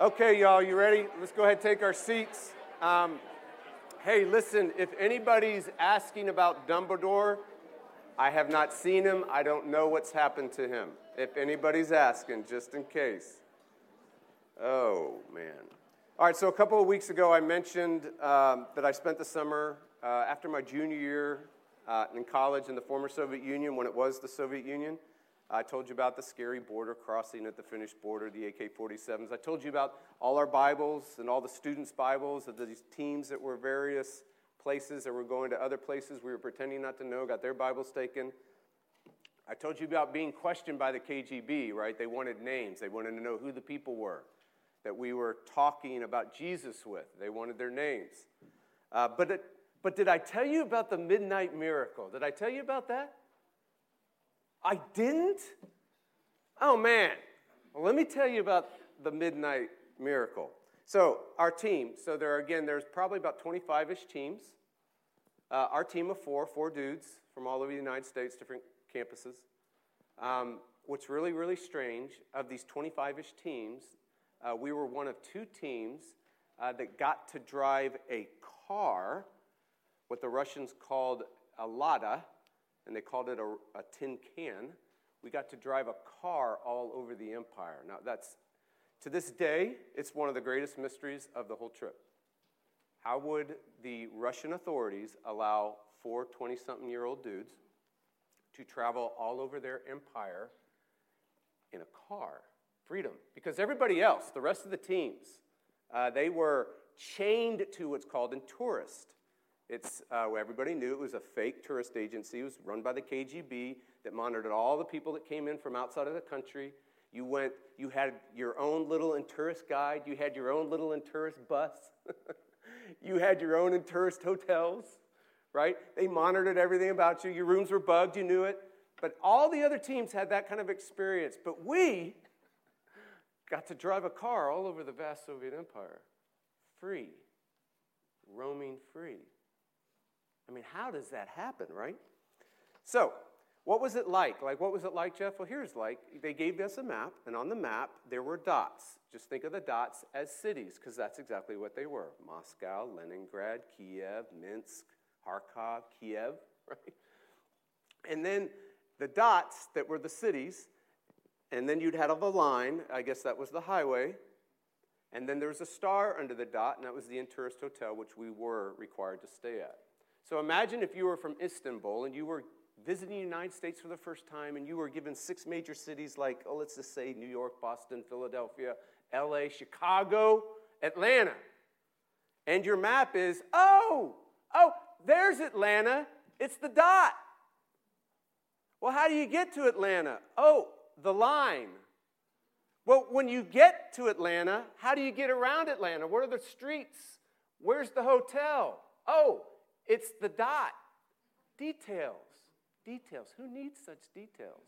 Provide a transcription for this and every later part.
Okay, y'all, you ready? Let's go ahead and take our seats. Um, hey, listen, if anybody's asking about Dumbledore, I have not seen him. I don't know what's happened to him. If anybody's asking, just in case. Oh, man. All right, so a couple of weeks ago, I mentioned um, that I spent the summer uh, after my junior year uh, in college in the former Soviet Union when it was the Soviet Union. I told you about the scary border crossing at the Finnish border, the AK 47s. I told you about all our Bibles and all the students' Bibles of these teams that were various places that were going to other places we were pretending not to know, got their Bibles taken. I told you about being questioned by the KGB, right? They wanted names, they wanted to know who the people were that we were talking about Jesus with. They wanted their names. Uh, but, it, but did I tell you about the midnight miracle? Did I tell you about that? I didn't? Oh, man. Well, let me tell you about the midnight miracle. So, our team, so there are, again, there's probably about 25 ish teams. Uh, our team of four, four dudes from all over the United States, different campuses. Um, what's really, really strange, of these 25 ish teams, uh, we were one of two teams uh, that got to drive a car, what the Russians called a Lada, and they called it a, a tin can. We got to drive a car all over the empire. Now, that's, to this day, it's one of the greatest mysteries of the whole trip. How would the Russian authorities allow four 20 something year old dudes to travel all over their empire in a car? Freedom. Because everybody else, the rest of the teams, uh, they were chained to what's called Intourist. It's, uh, everybody knew it was a fake tourist agency. It was run by the KGB that monitored all the people that came in from outside of the country. You went, you had your own little tourist guide. You had your own little tourist bus. you had your own tourist hotels, right? They monitored everything about you. Your rooms were bugged. You knew it. But all the other teams had that kind of experience. But we got to drive a car all over the vast Soviet Empire, free, roaming free. I mean, how does that happen, right? So, what was it like? Like, what was it like, Jeff? Well, here's like they gave us a map, and on the map there were dots. Just think of the dots as cities, because that's exactly what they were Moscow, Leningrad, Kiev, Minsk, Kharkov, Kiev, right? And then the dots that were the cities, and then you'd have a line, I guess that was the highway, and then there was a star under the dot, and that was the Intourist Hotel, which we were required to stay at. So imagine if you were from Istanbul and you were visiting the United States for the first time and you were given six major cities like, oh, let's just say New York, Boston, Philadelphia, LA, Chicago, Atlanta. And your map is, oh, oh, there's Atlanta. It's the dot. Well, how do you get to Atlanta? Oh, the line. Well, when you get to Atlanta, how do you get around Atlanta? What are the streets? Where's the hotel? Oh, it's the dot. Details. Details. Who needs such details?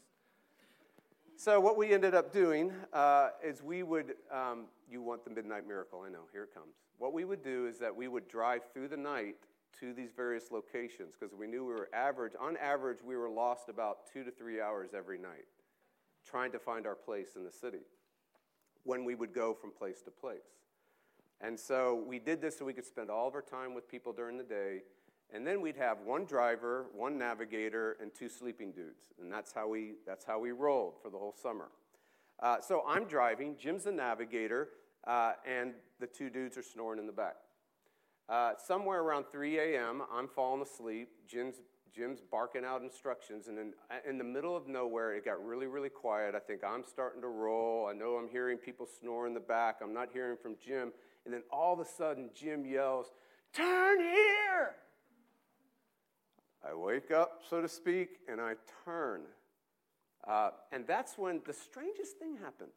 So, what we ended up doing uh, is we would, um, you want the midnight miracle, I know, here it comes. What we would do is that we would drive through the night to these various locations because we knew we were average, on average, we were lost about two to three hours every night trying to find our place in the city when we would go from place to place. And so we did this so we could spend all of our time with people during the day and then we'd have one driver, one navigator, and two sleeping dudes. And that's how we, that's how we rolled for the whole summer. Uh, so I'm driving, Jim's the navigator, uh, and the two dudes are snoring in the back. Uh, somewhere around 3 a.m., I'm falling asleep. Jim's, Jim's barking out instructions, and in, in the middle of nowhere, it got really, really quiet. I think I'm starting to roll. I know I'm hearing people snore in the back. I'm not hearing from Jim. And then all of a sudden, Jim yells, Turn here! I wake up, so to speak, and I turn. Uh, and that's when the strangest thing happened.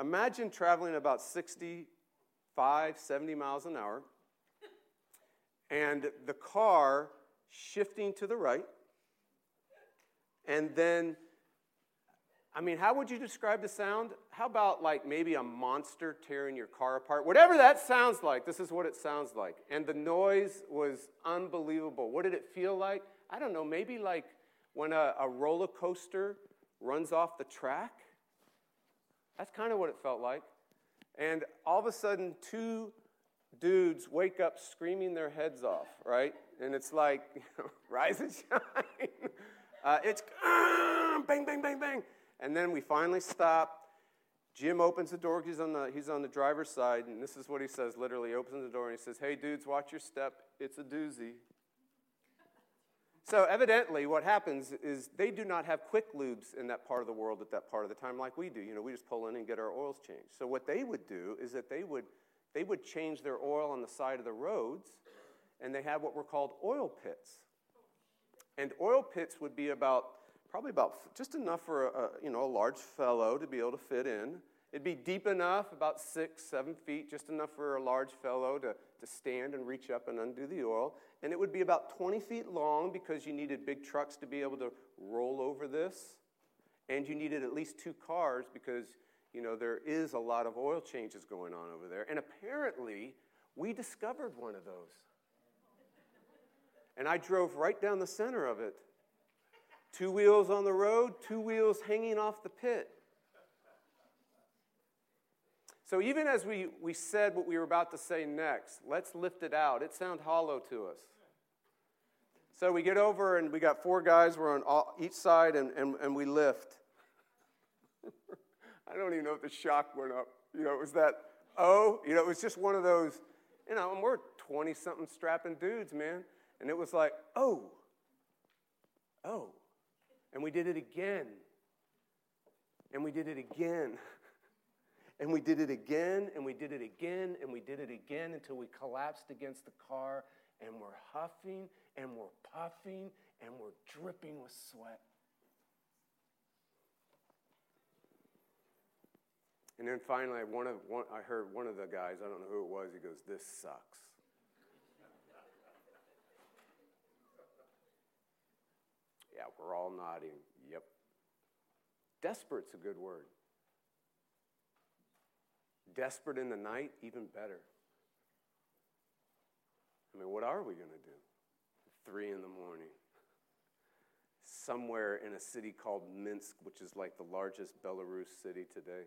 Imagine traveling about 65, 70 miles an hour, and the car shifting to the right, and then I mean, how would you describe the sound? How about like maybe a monster tearing your car apart? Whatever that sounds like, this is what it sounds like. And the noise was unbelievable. What did it feel like? I don't know, maybe like when a, a roller coaster runs off the track. That's kind of what it felt like. And all of a sudden, two dudes wake up screaming their heads off, right? And it's like, rise and shine. Uh, it's bang, bang, bang, bang. And then we finally stop. Jim opens the door. He's on the, he's on the driver's side. And this is what he says literally. He opens the door and he says, Hey, dudes, watch your step. It's a doozy. So, evidently, what happens is they do not have quick lubes in that part of the world at that part of the time like we do. You know, we just pull in and get our oils changed. So, what they would do is that they would, they would change their oil on the side of the roads, and they had what were called oil pits. And oil pits would be about, probably about just enough for a, you know, a large fellow to be able to fit in. It'd be deep enough, about six, seven feet, just enough for a large fellow to, to stand and reach up and undo the oil. And it would be about 20 feet long because you needed big trucks to be able to roll over this. And you needed at least two cars because, you know, there is a lot of oil changes going on over there. And apparently, we discovered one of those. And I drove right down the center of it. Two wheels on the road, two wheels hanging off the pit. So even as we, we said what we were about to say next, let's lift it out. It sounds hollow to us. So we get over and we got four guys, we're on all, each side, and, and, and we lift. I don't even know if the shock went up. You know, it was that, oh, you know, it was just one of those, you know, and we're 20 something strapping dudes, man. And it was like, oh, oh. And we did it again. And we did it again. And we did it again, and we did it again, and we did it again until we collapsed against the car, and we're huffing, and we're puffing, and we're dripping with sweat. And then finally, one of, one, I heard one of the guys, I don't know who it was, he goes, This sucks. yeah, we're all nodding. Yep. Desperate's a good word. Desperate in the night, even better. I mean, what are we going to do? Three in the morning. Somewhere in a city called Minsk, which is like the largest Belarus city today.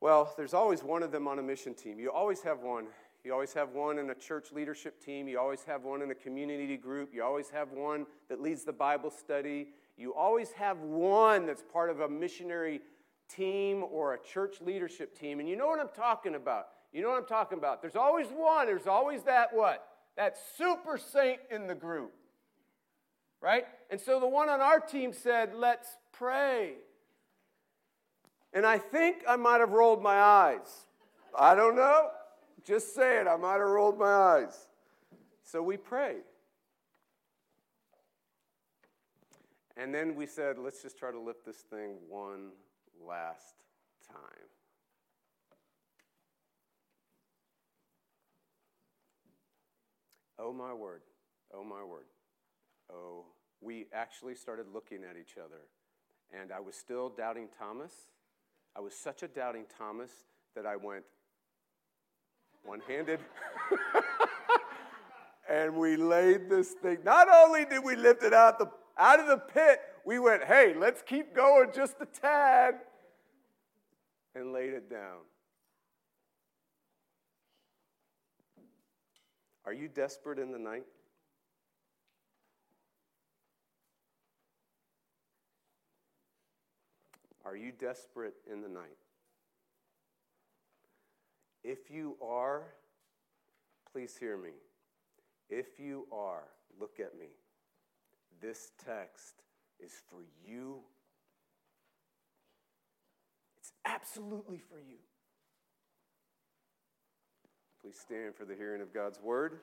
Well, there's always one of them on a mission team. You always have one. You always have one in a church leadership team. You always have one in a community group. You always have one that leads the Bible study. You always have one that's part of a missionary team or a church leadership team. And you know what I'm talking about. You know what I'm talking about. There's always one. There's always that what? That super saint in the group. Right? And so the one on our team said, let's pray. And I think I might have rolled my eyes. I don't know. Just say it. I might have rolled my eyes. So we prayed. And then we said, let's just try to lift this thing one last time. Oh my word. Oh my word. Oh, we actually started looking at each other. And I was still doubting Thomas. I was such a doubting Thomas that I went one handed. and we laid this thing. Not only did we lift it out, the, out of the pit, we went, hey, let's keep going just a tad and laid it down. Are you desperate in the night? Are you desperate in the night? If you are, please hear me. If you are, look at me. This text is for you It's absolutely for you. Please stand for the hearing of God's word.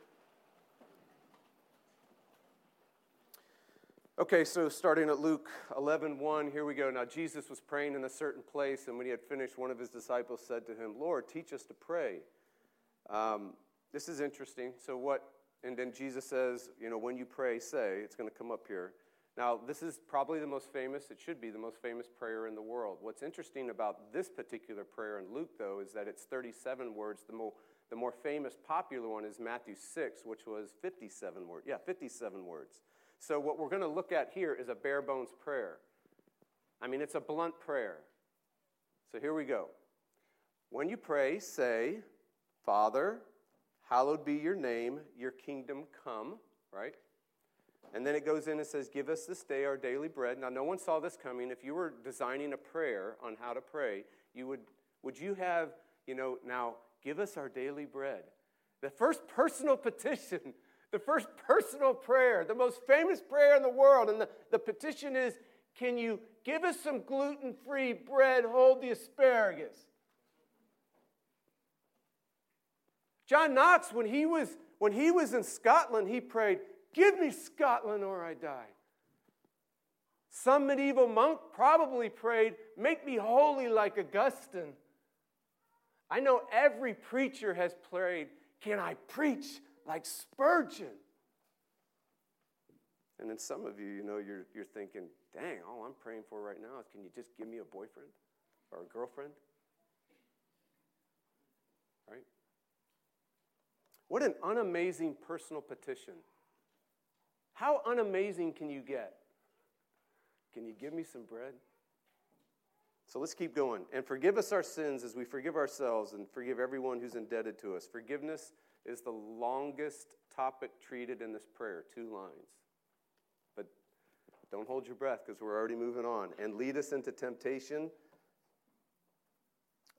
Okay, so starting at Luke 11, 1, here we go. Now, Jesus was praying in a certain place, and when he had finished, one of his disciples said to him, Lord, teach us to pray. Um, this is interesting. So, what, and then Jesus says, you know, when you pray, say, it's going to come up here. Now, this is probably the most famous, it should be the most famous prayer in the world. What's interesting about this particular prayer in Luke, though, is that it's 37 words. The more, the more famous, popular one is Matthew 6, which was 57 words. Yeah, 57 words. So, what we're going to look at here is a bare bones prayer. I mean, it's a blunt prayer. So, here we go. When you pray, say, Father, hallowed be your name, your kingdom come, right? And then it goes in and says, Give us this day our daily bread. Now, no one saw this coming. If you were designing a prayer on how to pray, you would, would you have, you know, now give us our daily bread? The first personal petition, the first personal prayer, the most famous prayer in the world. And the, the petition is, Can you give us some gluten free bread? Hold the asparagus. John Knox, when he was, when he was in Scotland, he prayed, Give me Scotland or I die. Some medieval monk probably prayed, Make me holy like Augustine. I know every preacher has prayed, Can I preach like Spurgeon? And then some of you, you know, you're, you're thinking, Dang, all I'm praying for right now is can you just give me a boyfriend or a girlfriend? Right? What an unamazing personal petition. How unamazing can you get? Can you give me some bread? So let's keep going. And forgive us our sins as we forgive ourselves and forgive everyone who's indebted to us. Forgiveness is the longest topic treated in this prayer, two lines. But don't hold your breath because we're already moving on. And lead us into temptation.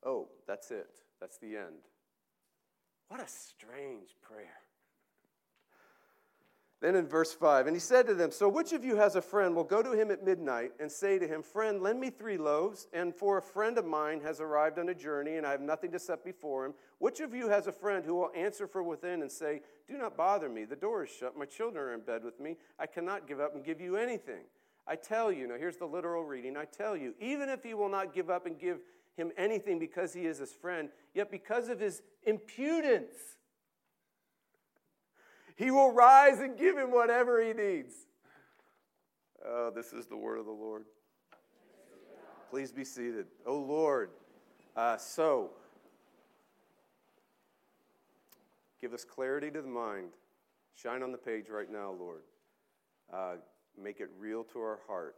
Oh, that's it. That's the end. What a strange prayer. Then in verse 5, and he said to them, So which of you has a friend will go to him at midnight and say to him, Friend, lend me three loaves, and for a friend of mine has arrived on a journey, and I have nothing to set before him? Which of you has a friend who will answer from within and say, Do not bother me, the door is shut, my children are in bed with me, I cannot give up and give you anything? I tell you, now here's the literal reading, I tell you, even if he will not give up and give him anything because he is his friend, yet because of his impudence, he will rise and give him whatever he needs. Oh, this is the word of the Lord. Please be seated. Oh, Lord. Uh, so, give us clarity to the mind. Shine on the page right now, Lord. Uh, make it real to our heart.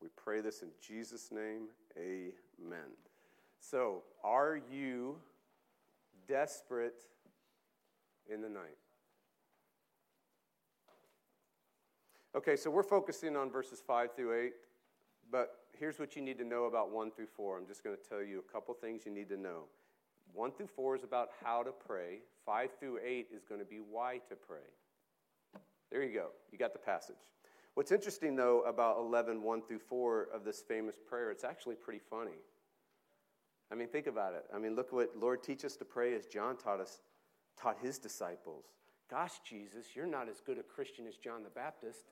We pray this in Jesus' name. Amen. So, are you desperate in the night? Okay, so we're focusing on verses 5 through 8, but here's what you need to know about 1 through 4. I'm just going to tell you a couple things you need to know. 1 through 4 is about how to pray, 5 through 8 is going to be why to pray. There you go. You got the passage. What's interesting, though, about 11, 1 through 4 of this famous prayer, it's actually pretty funny. I mean, think about it. I mean, look what Lord teach us to pray as John taught us, taught his disciples. Gosh, Jesus, you're not as good a Christian as John the Baptist.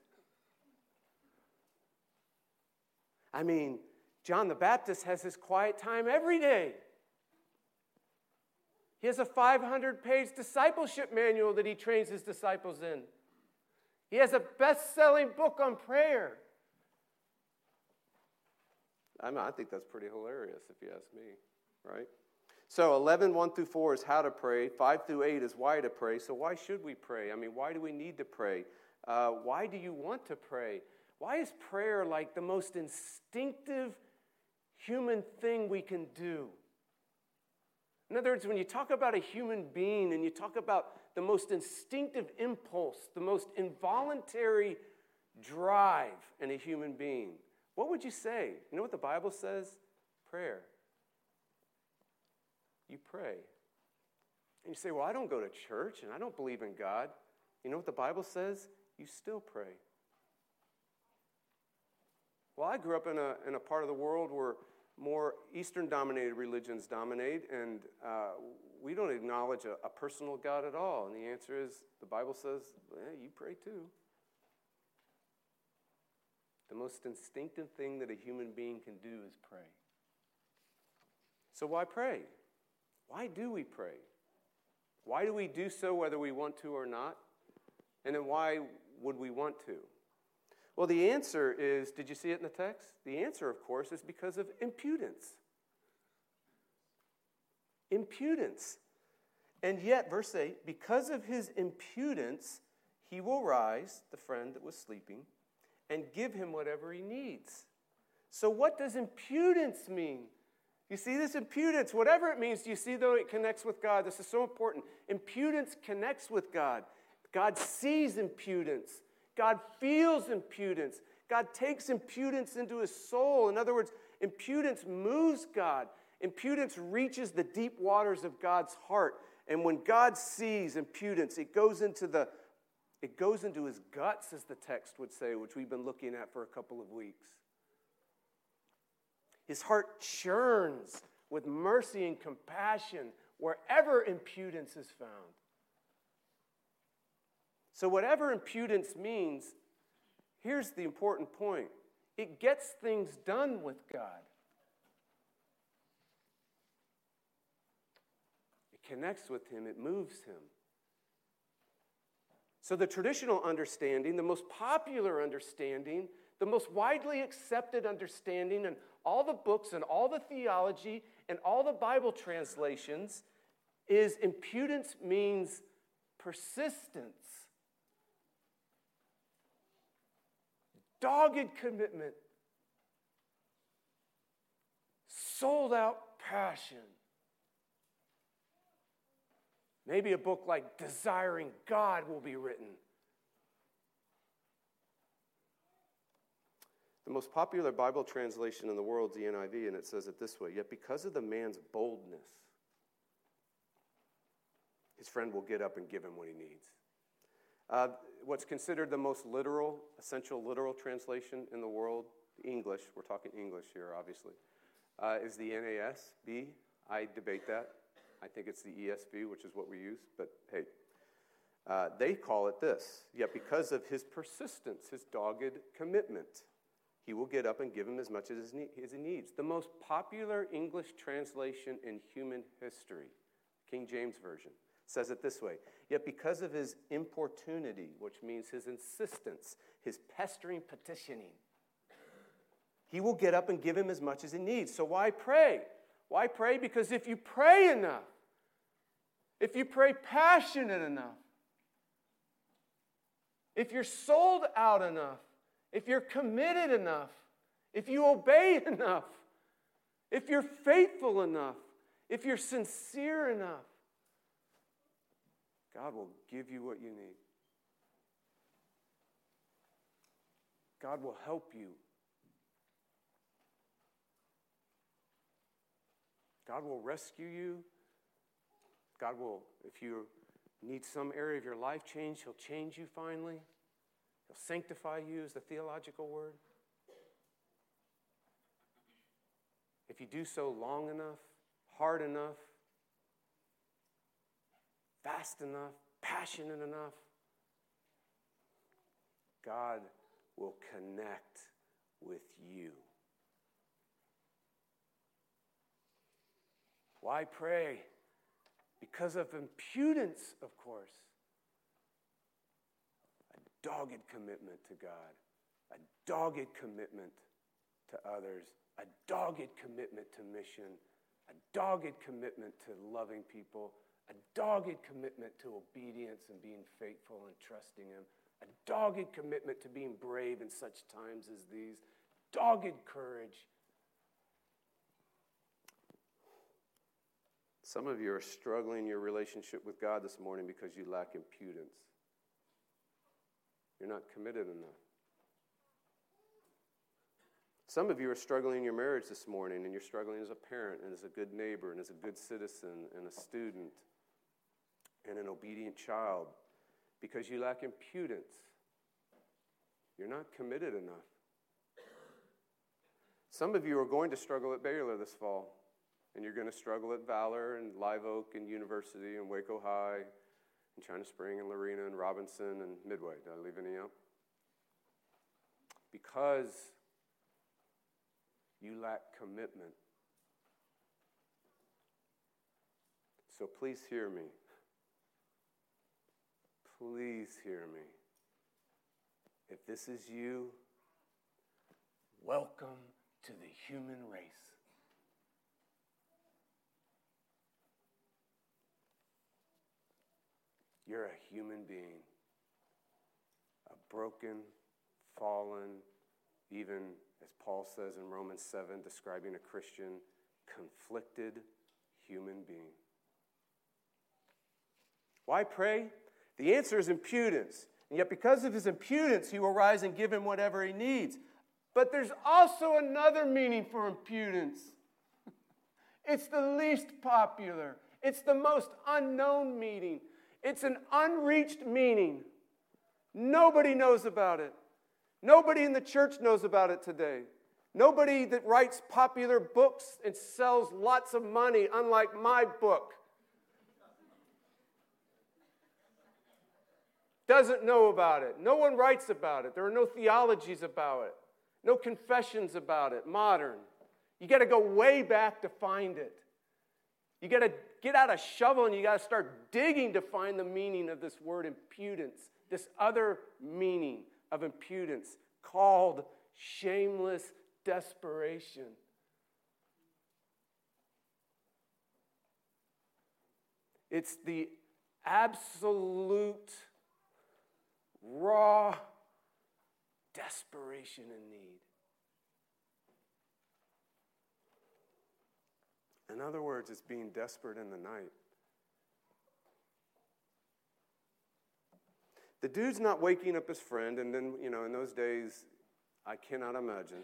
I mean, John the Baptist has his quiet time every day. He has a 500 page discipleship manual that he trains his disciples in. He has a best selling book on prayer. I, mean, I think that's pretty hilarious if you ask me, right? So 11, 1 through 4 is how to pray. 5 through 8 is why to pray. So why should we pray? I mean, why do we need to pray? Uh, why do you want to pray? Why is prayer like the most instinctive human thing we can do? In other words, when you talk about a human being and you talk about the most instinctive impulse, the most involuntary drive in a human being, what would you say? You know what the Bible says? Prayer. You pray. And you say, Well, I don't go to church and I don't believe in God. You know what the Bible says? You still pray. Well, I grew up in a, in a part of the world where more Eastern dominated religions dominate, and uh, we don't acknowledge a, a, personal God at all. And the answer is the Bible says, eh, you pray too. The most instinctive thing that a human being can do is pray. So, why pray? Why do we pray? Why do we do so whether we want to or not? And then why would we want to? Well, the answer is did you see it in the text? The answer, of course, is because of impudence. Impudence. And yet, verse 8, because of his impudence, he will rise, the friend that was sleeping, and give him whatever he needs. So, what does impudence mean? You see this impudence, whatever it means, do you see though it connects with God? This is so important. Impudence connects with God. God sees impudence. God feels impudence. God takes impudence into his soul. In other words, impudence moves God. Impudence reaches the deep waters of God's heart. And when God sees impudence, it goes into the it goes into his guts, as the text would say, which we've been looking at for a couple of weeks. His heart churns with mercy and compassion wherever impudence is found. So, whatever impudence means, here's the important point it gets things done with God. It connects with Him, it moves Him. So, the traditional understanding, the most popular understanding, the most widely accepted understanding, and all the books and all the theology and all the Bible translations is impudence means persistence, dogged commitment, sold out passion. Maybe a book like Desiring God will be written. The most popular Bible translation in the world is the NIV, and it says it this way Yet because of the man's boldness, his friend will get up and give him what he needs. Uh, what's considered the most literal, essential literal translation in the world, English, we're talking English here, obviously, uh, is the NASB. I debate that. I think it's the ESV, which is what we use, but hey, uh, they call it this. Yet because of his persistence, his dogged commitment, he will get up and give him as much as he needs. The most popular English translation in human history, King James Version, says it this way Yet because of his importunity, which means his insistence, his pestering petitioning, he will get up and give him as much as he needs. So why pray? Why pray? Because if you pray enough, if you pray passionate enough, if you're sold out enough, if you're committed enough, if you obey enough, if you're faithful enough, if you're sincere enough, God will give you what you need. God will help you. God will rescue you. God will, if you need some area of your life change, He'll change you finally. He'll sanctify you, is the theological word. If you do so long enough, hard enough, fast enough, passionate enough, God will connect with you. Why pray? Because of impudence, of course. A dogged commitment to God, a dogged commitment to others, a dogged commitment to mission, a dogged commitment to loving people, a dogged commitment to obedience and being faithful and trusting Him, a dogged commitment to being brave in such times as these, dogged courage. Some of you are struggling in your relationship with God this morning because you lack impudence. You're not committed enough. Some of you are struggling in your marriage this morning, and you're struggling as a parent, and as a good neighbor, and as a good citizen, and a student, and an obedient child, because you lack impudence. You're not committed enough. Some of you are going to struggle at Baylor this fall, and you're going to struggle at Valor and Live Oak and University and Waco High and China Spring and Lorena and Robinson and Midway. Did I leave any out? Because you lack commitment. So please hear me. Please hear me. If this is you, welcome to the human race. You're a human being, a broken, fallen, even as Paul says in Romans 7, describing a Christian, conflicted human being. Why pray? The answer is impudence. And yet, because of his impudence, he will rise and give him whatever he needs. But there's also another meaning for impudence it's the least popular, it's the most unknown meaning, it's an unreached meaning. Nobody knows about it. Nobody in the church knows about it today. Nobody that writes popular books and sells lots of money, unlike my book. Doesn't know about it. No one writes about it. There are no theologies about it, no confessions about it, modern. You got to go way back to find it. You got to get out a shovel and you got to start digging to find the meaning of this word impudence, this other meaning of impudence called shameless desperation. It's the absolute raw desperation and need. In other words, it's being desperate in the night. The dude's not waking up his friend, and then, you know, in those days, I cannot imagine.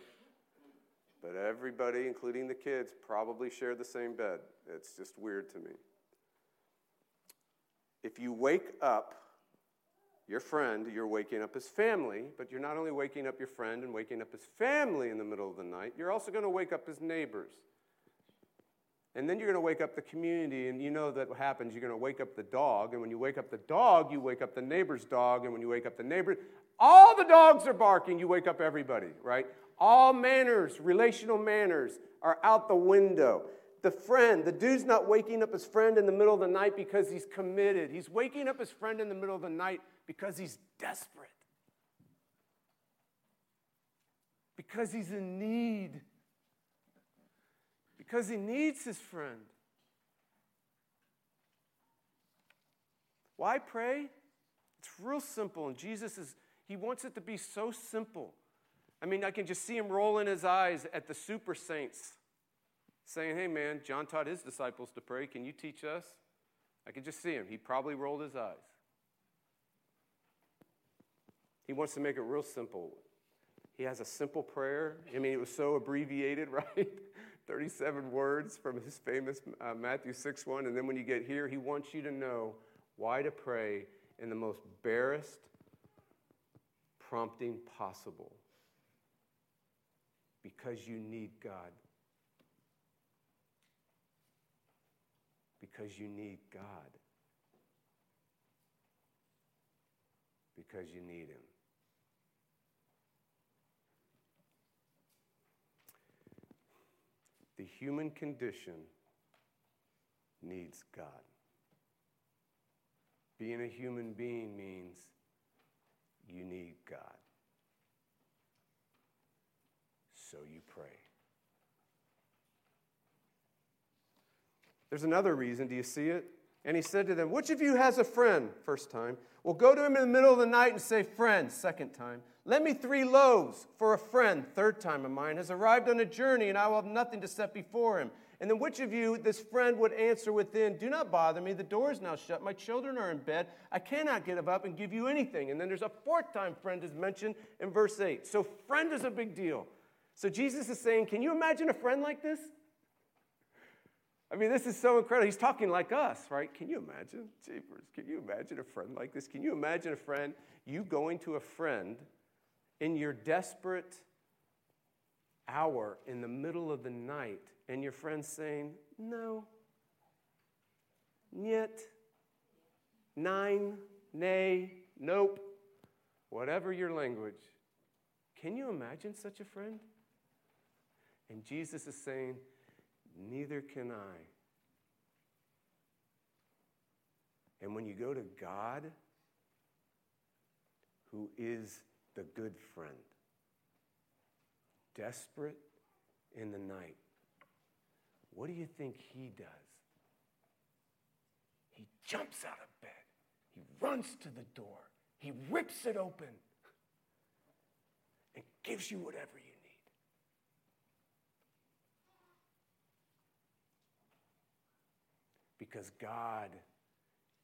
But everybody, including the kids, probably shared the same bed. It's just weird to me. If you wake up your friend, you're waking up his family, but you're not only waking up your friend and waking up his family in the middle of the night, you're also going to wake up his neighbors. And then you're going to wake up the community, and you know that what happens. You're going to wake up the dog, and when you wake up the dog, you wake up the neighbor's dog, and when you wake up the neighbor, all the dogs are barking, you wake up everybody, right? All manners, relational manners, are out the window the friend, the dude's not waking up his friend in the middle of the night because he's committed. He's waking up his friend in the middle of the night because he's desperate, because he's in need, because he needs his friend. Why pray? It's real simple, and Jesus is, he wants it to be so simple. I mean, I can just see him rolling his eyes at the super saints saying, Hey, man, John taught his disciples to pray. Can you teach us? I can just see him. He probably rolled his eyes. He wants to make it real simple. He has a simple prayer. I mean, it was so abbreviated, right? 37 words from his famous uh, Matthew 6 1. And then when you get here, he wants you to know why to pray in the most barest prompting possible. Because you need God. Because you need God. Because you need Him. The human condition needs God. Being a human being means you need God. So you pray. There's another reason. Do you see it? And he said to them, Which of you has a friend? First time. Well, go to him in the middle of the night and say, Friend, second time. Let me three loaves for a friend, third time of mine, has arrived on a journey, and I will have nothing to set before him. And then which of you, this friend, would answer within, Do not bother me, the door is now shut, my children are in bed, I cannot get up and give you anything. And then there's a fourth time friend is mentioned in verse 8. So, friend is a big deal. So, Jesus is saying, Can you imagine a friend like this? I mean, this is so incredible. He's talking like us, right? Can you imagine? Jeepers, can you imagine a friend like this? Can you imagine a friend, you going to a friend in your desperate hour in the middle of the night, and your friend saying, No, nyet, nein, nay, nope, whatever your language. Can you imagine such a friend? And Jesus is saying, Neither can I. And when you go to God, who is the good friend, desperate in the night, what do you think he does? He jumps out of bed, he runs to the door, he rips it open, and gives you whatever you need. because God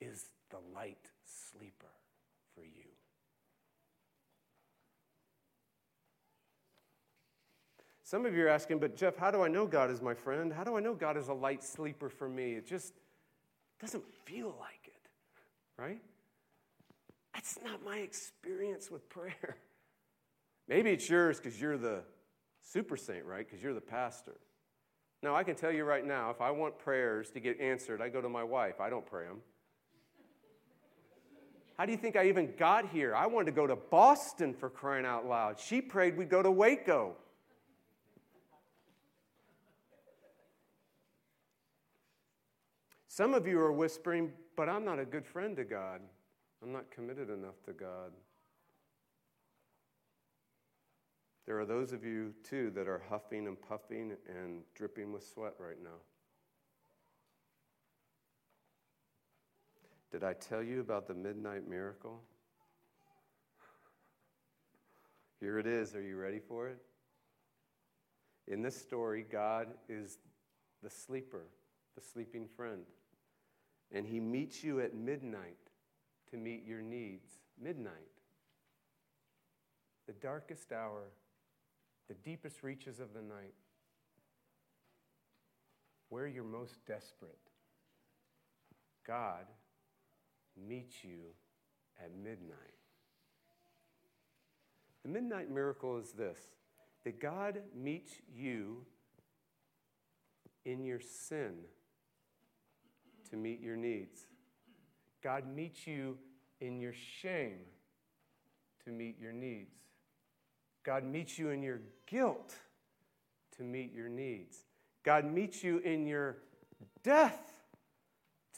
is the light sleeper for you. Some of you are asking, but Jeff, how do I know God is my friend? How do I know God is a light sleeper for me? It just doesn't feel like it, right? That's not my experience with prayer. Maybe it's yours because you're the super saint, right? Because you're the pastor. Now, I can tell you right now, if I want prayers to get answered, I go to my wife. I don't pray them. How do you think I even got here? I wanted to go to Boston for crying out loud. She prayed we'd go to Waco. Some of you are whispering, but I'm not a good friend to God. I'm not committed enough to God. There are those of you, too, that are huffing and puffing and dripping with sweat right now. Did I tell you about the midnight miracle? Here it is. Are you ready for it? In this story, God is the sleeper, the sleeping friend and He meets you at midnight to meet your needs. Midnight. The darkest hour, the deepest reaches of the night, where you're most desperate. God meets you at midnight. The midnight miracle is this that God meets you in your sin to meet your needs. God meets you in your shame to meet your needs. God meets you in your guilt to meet your needs. God meets you in your death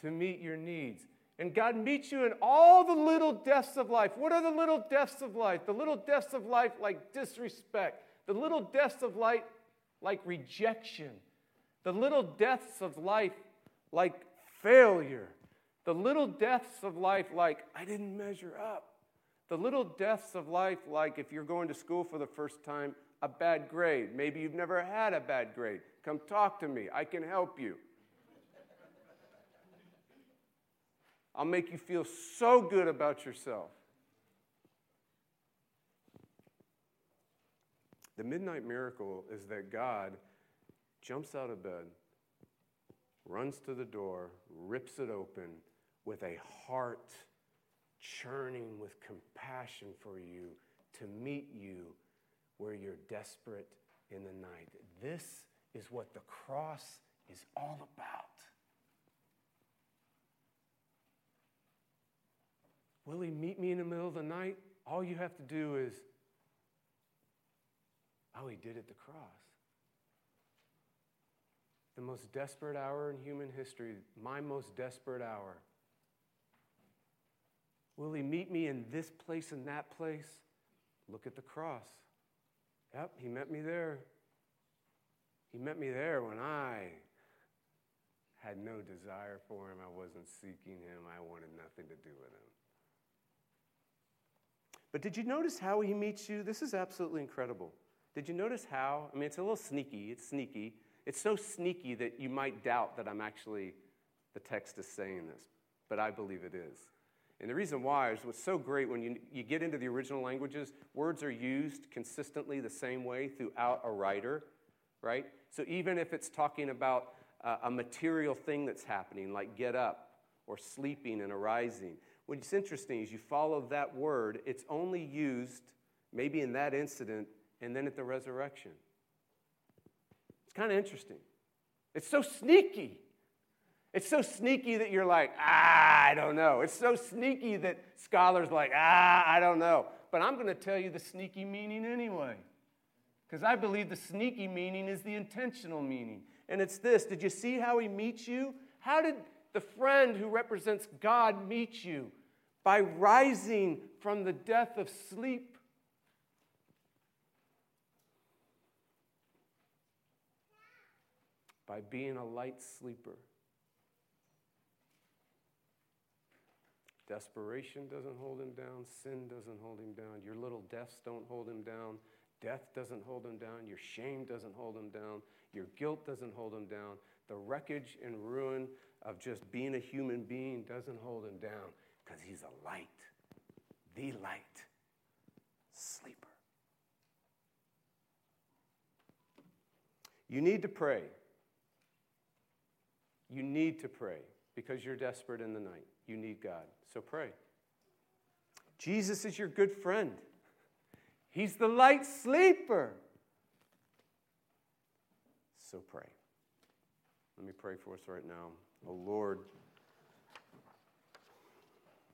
to meet your needs. And God meets you in all the little deaths of life. What are the little deaths of life? The little deaths of life like disrespect, the little deaths of life like rejection, the little deaths of life like failure, the little deaths of life, like, I didn't measure up. The little deaths of life, like if you're going to school for the first time, a bad grade. Maybe you've never had a bad grade. Come talk to me, I can help you. I'll make you feel so good about yourself. The midnight miracle is that God jumps out of bed runs to the door, rips it open with a heart churning with compassion for you to meet you where you're desperate in the night. This is what the cross is all about. Will he meet me in the middle of the night? All you have to do is, oh, he did at the cross the most desperate hour in human history, my most desperate hour. Will he meet me in this place and that place? Look at the cross. Yep, he met me there. He met me there when I had no desire for him. I wasn't seeking him. I wanted nothing to do with him. But did you notice how he meets you? This is absolutely incredible. Did you notice how? I mean, it's a little sneaky. It's sneaky. It's so sneaky that you might doubt that I'm actually, the text is saying this, but I believe it is. And the reason why is what's so great when you, you get into the original languages, words are used consistently the same way throughout a writer, right? So even if it's talking about uh, a material thing that's happening, like get up or sleeping and arising, what's interesting is you follow that word, it's only used maybe in that incident and then at the resurrection kind of interesting. It's so sneaky. It's so sneaky that you're like, ah, I don't know. It's so sneaky that scholars like, ah, I don't know. But I'm going to tell you the sneaky meaning anyway. Because I believe the sneaky meaning is the intentional meaning. And it's this Did you see how he meets you? How did the friend who represents God meet you? By rising from the death of sleep by being a light sleeper. Desperation doesn't hold him down. Sin doesn't hold him down. Your little deaths don't hold him down. Death doesn't hold him down. Your shame doesn't hold him down. Your guilt doesn't hold him down. The wreckage and ruin of just being a human being doesn't hold him down because he's a light, the light sleeper. You need to pray. You need to pray because you're desperate in the night. You need God. So pray. Jesus is your good friend. He's the light sleeper. So pray. Let me pray for us right now. Oh Lord,